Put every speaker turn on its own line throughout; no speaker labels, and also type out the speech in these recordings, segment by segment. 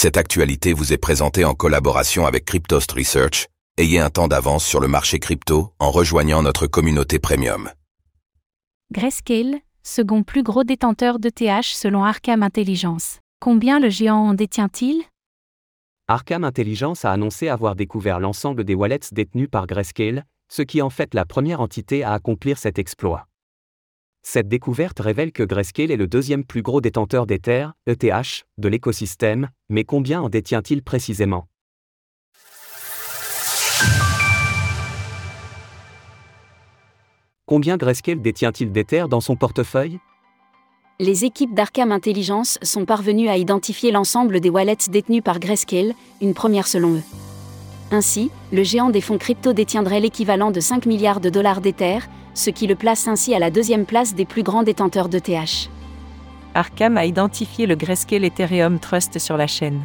Cette actualité vous est présentée en collaboration avec Cryptost Research. Ayez un temps d'avance sur le marché crypto en rejoignant notre communauté premium.
Grayscale, second plus gros détenteur d'ETH selon Arkham Intelligence. Combien le géant en détient-il?
Arkham Intelligence a annoncé avoir découvert l'ensemble des wallets détenus par Grayscale, ce qui en fait la première entité à accomplir cet exploit. Cette découverte révèle que Grayscale est le deuxième plus gros détenteur d'Ether, ETH, de l'écosystème, mais combien en détient-il précisément? Combien Grayscale détient-il d'Ether dans son portefeuille?
Les équipes d'Arkham Intelligence sont parvenues à identifier l'ensemble des wallets détenus par Grayscale, une première selon eux. Ainsi, le géant des fonds crypto détiendrait l'équivalent de 5 milliards de dollars d'Ether, ce qui le place ainsi à la deuxième place des plus grands détenteurs d'ETH.
Arkham a identifié le Grayscale Ethereum Trust sur la chaîne.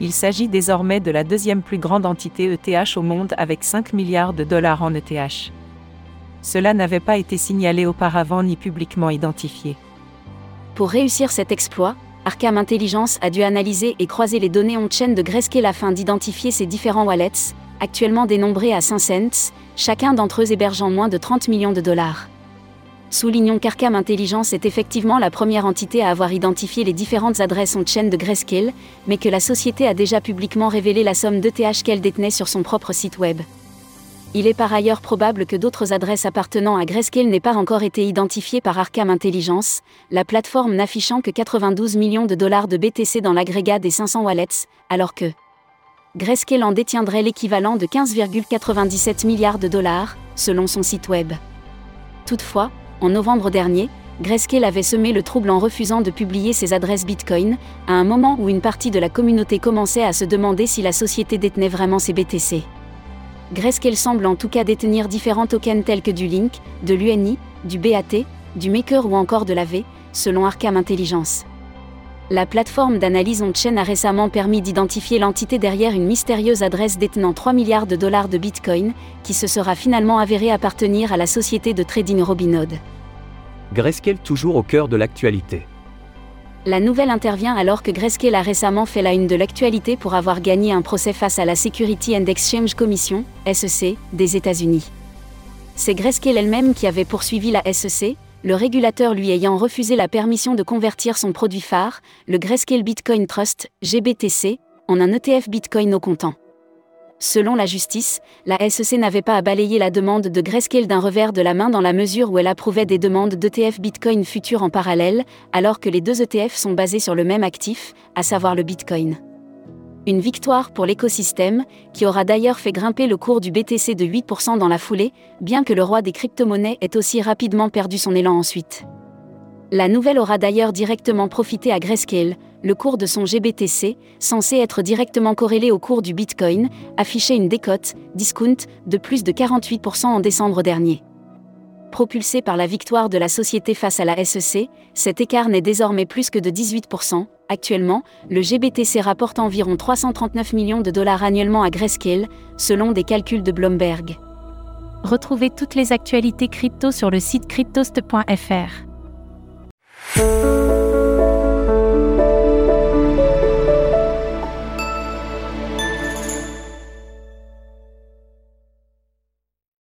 Il s'agit désormais de la deuxième plus grande entité ETH au monde avec 5 milliards de dollars en ETH. Cela n'avait pas été signalé auparavant ni publiquement identifié.
Pour réussir cet exploit, Arkham Intelligence a dû analyser et croiser les données on-chain de Grayscale afin d'identifier ces différents wallets, actuellement dénombrés à 5 cents, chacun d'entre eux hébergeant moins de 30 millions de dollars. Soulignons qu'Arkham Intelligence est effectivement la première entité à avoir identifié les différentes adresses on-chain de Grayscale, mais que la société a déjà publiquement révélé la somme d'ETH qu'elle détenait sur son propre site web. Il est par ailleurs probable que d'autres adresses appartenant à Grayscale n'aient pas encore été identifiées par Arkham Intelligence, la plateforme n'affichant que 92 millions de dollars de BTC dans l'agrégat des 500 wallets, alors que Grayscale en détiendrait l'équivalent de 15,97 milliards de dollars, selon son site web. Toutefois, en novembre dernier, Grayscale avait semé le trouble en refusant de publier ses adresses Bitcoin, à un moment où une partie de la communauté commençait à se demander si la société détenait vraiment ses BTC. Grayscale semble en tout cas détenir différents tokens tels que du Link, de l'UNI, du BAT, du Maker ou encore de l'AV, selon Arkham Intelligence. La plateforme d'analyse on-chain a récemment permis d'identifier l'entité derrière une mystérieuse adresse détenant 3 milliards de dollars de Bitcoin, qui se sera finalement avérée appartenir à la société de trading Robinhood.
Grayscale toujours au cœur de l'actualité.
La nouvelle intervient alors que Grayscale a récemment fait la une de l'actualité pour avoir gagné un procès face à la Security and Exchange Commission, SEC, des États-Unis. C'est Grayscale elle-même qui avait poursuivi la SEC, le régulateur lui ayant refusé la permission de convertir son produit phare, le Grayscale Bitcoin Trust, GBTC, en un ETF Bitcoin au comptant. Selon la justice, la SEC n'avait pas à balayer la demande de Grayscale d'un revers de la main dans la mesure où elle approuvait des demandes d'ETF Bitcoin futurs en parallèle, alors que les deux ETF sont basés sur le même actif, à savoir le Bitcoin. Une victoire pour l'écosystème, qui aura d'ailleurs fait grimper le cours du BTC de 8% dans la foulée, bien que le roi des crypto-monnaies ait aussi rapidement perdu son élan ensuite. La nouvelle aura d'ailleurs directement profité à Grayscale, le cours de son GBTC, censé être directement corrélé au cours du Bitcoin, affichait une décote, discount, de plus de 48% en décembre dernier. Propulsé par la victoire de la société face à la SEC, cet écart n'est désormais plus que de 18%. Actuellement, le GBTC rapporte environ 339 millions de dollars annuellement à Grayscale, selon des calculs de Bloomberg.
Retrouvez toutes les actualités crypto sur le site cryptost.fr. Música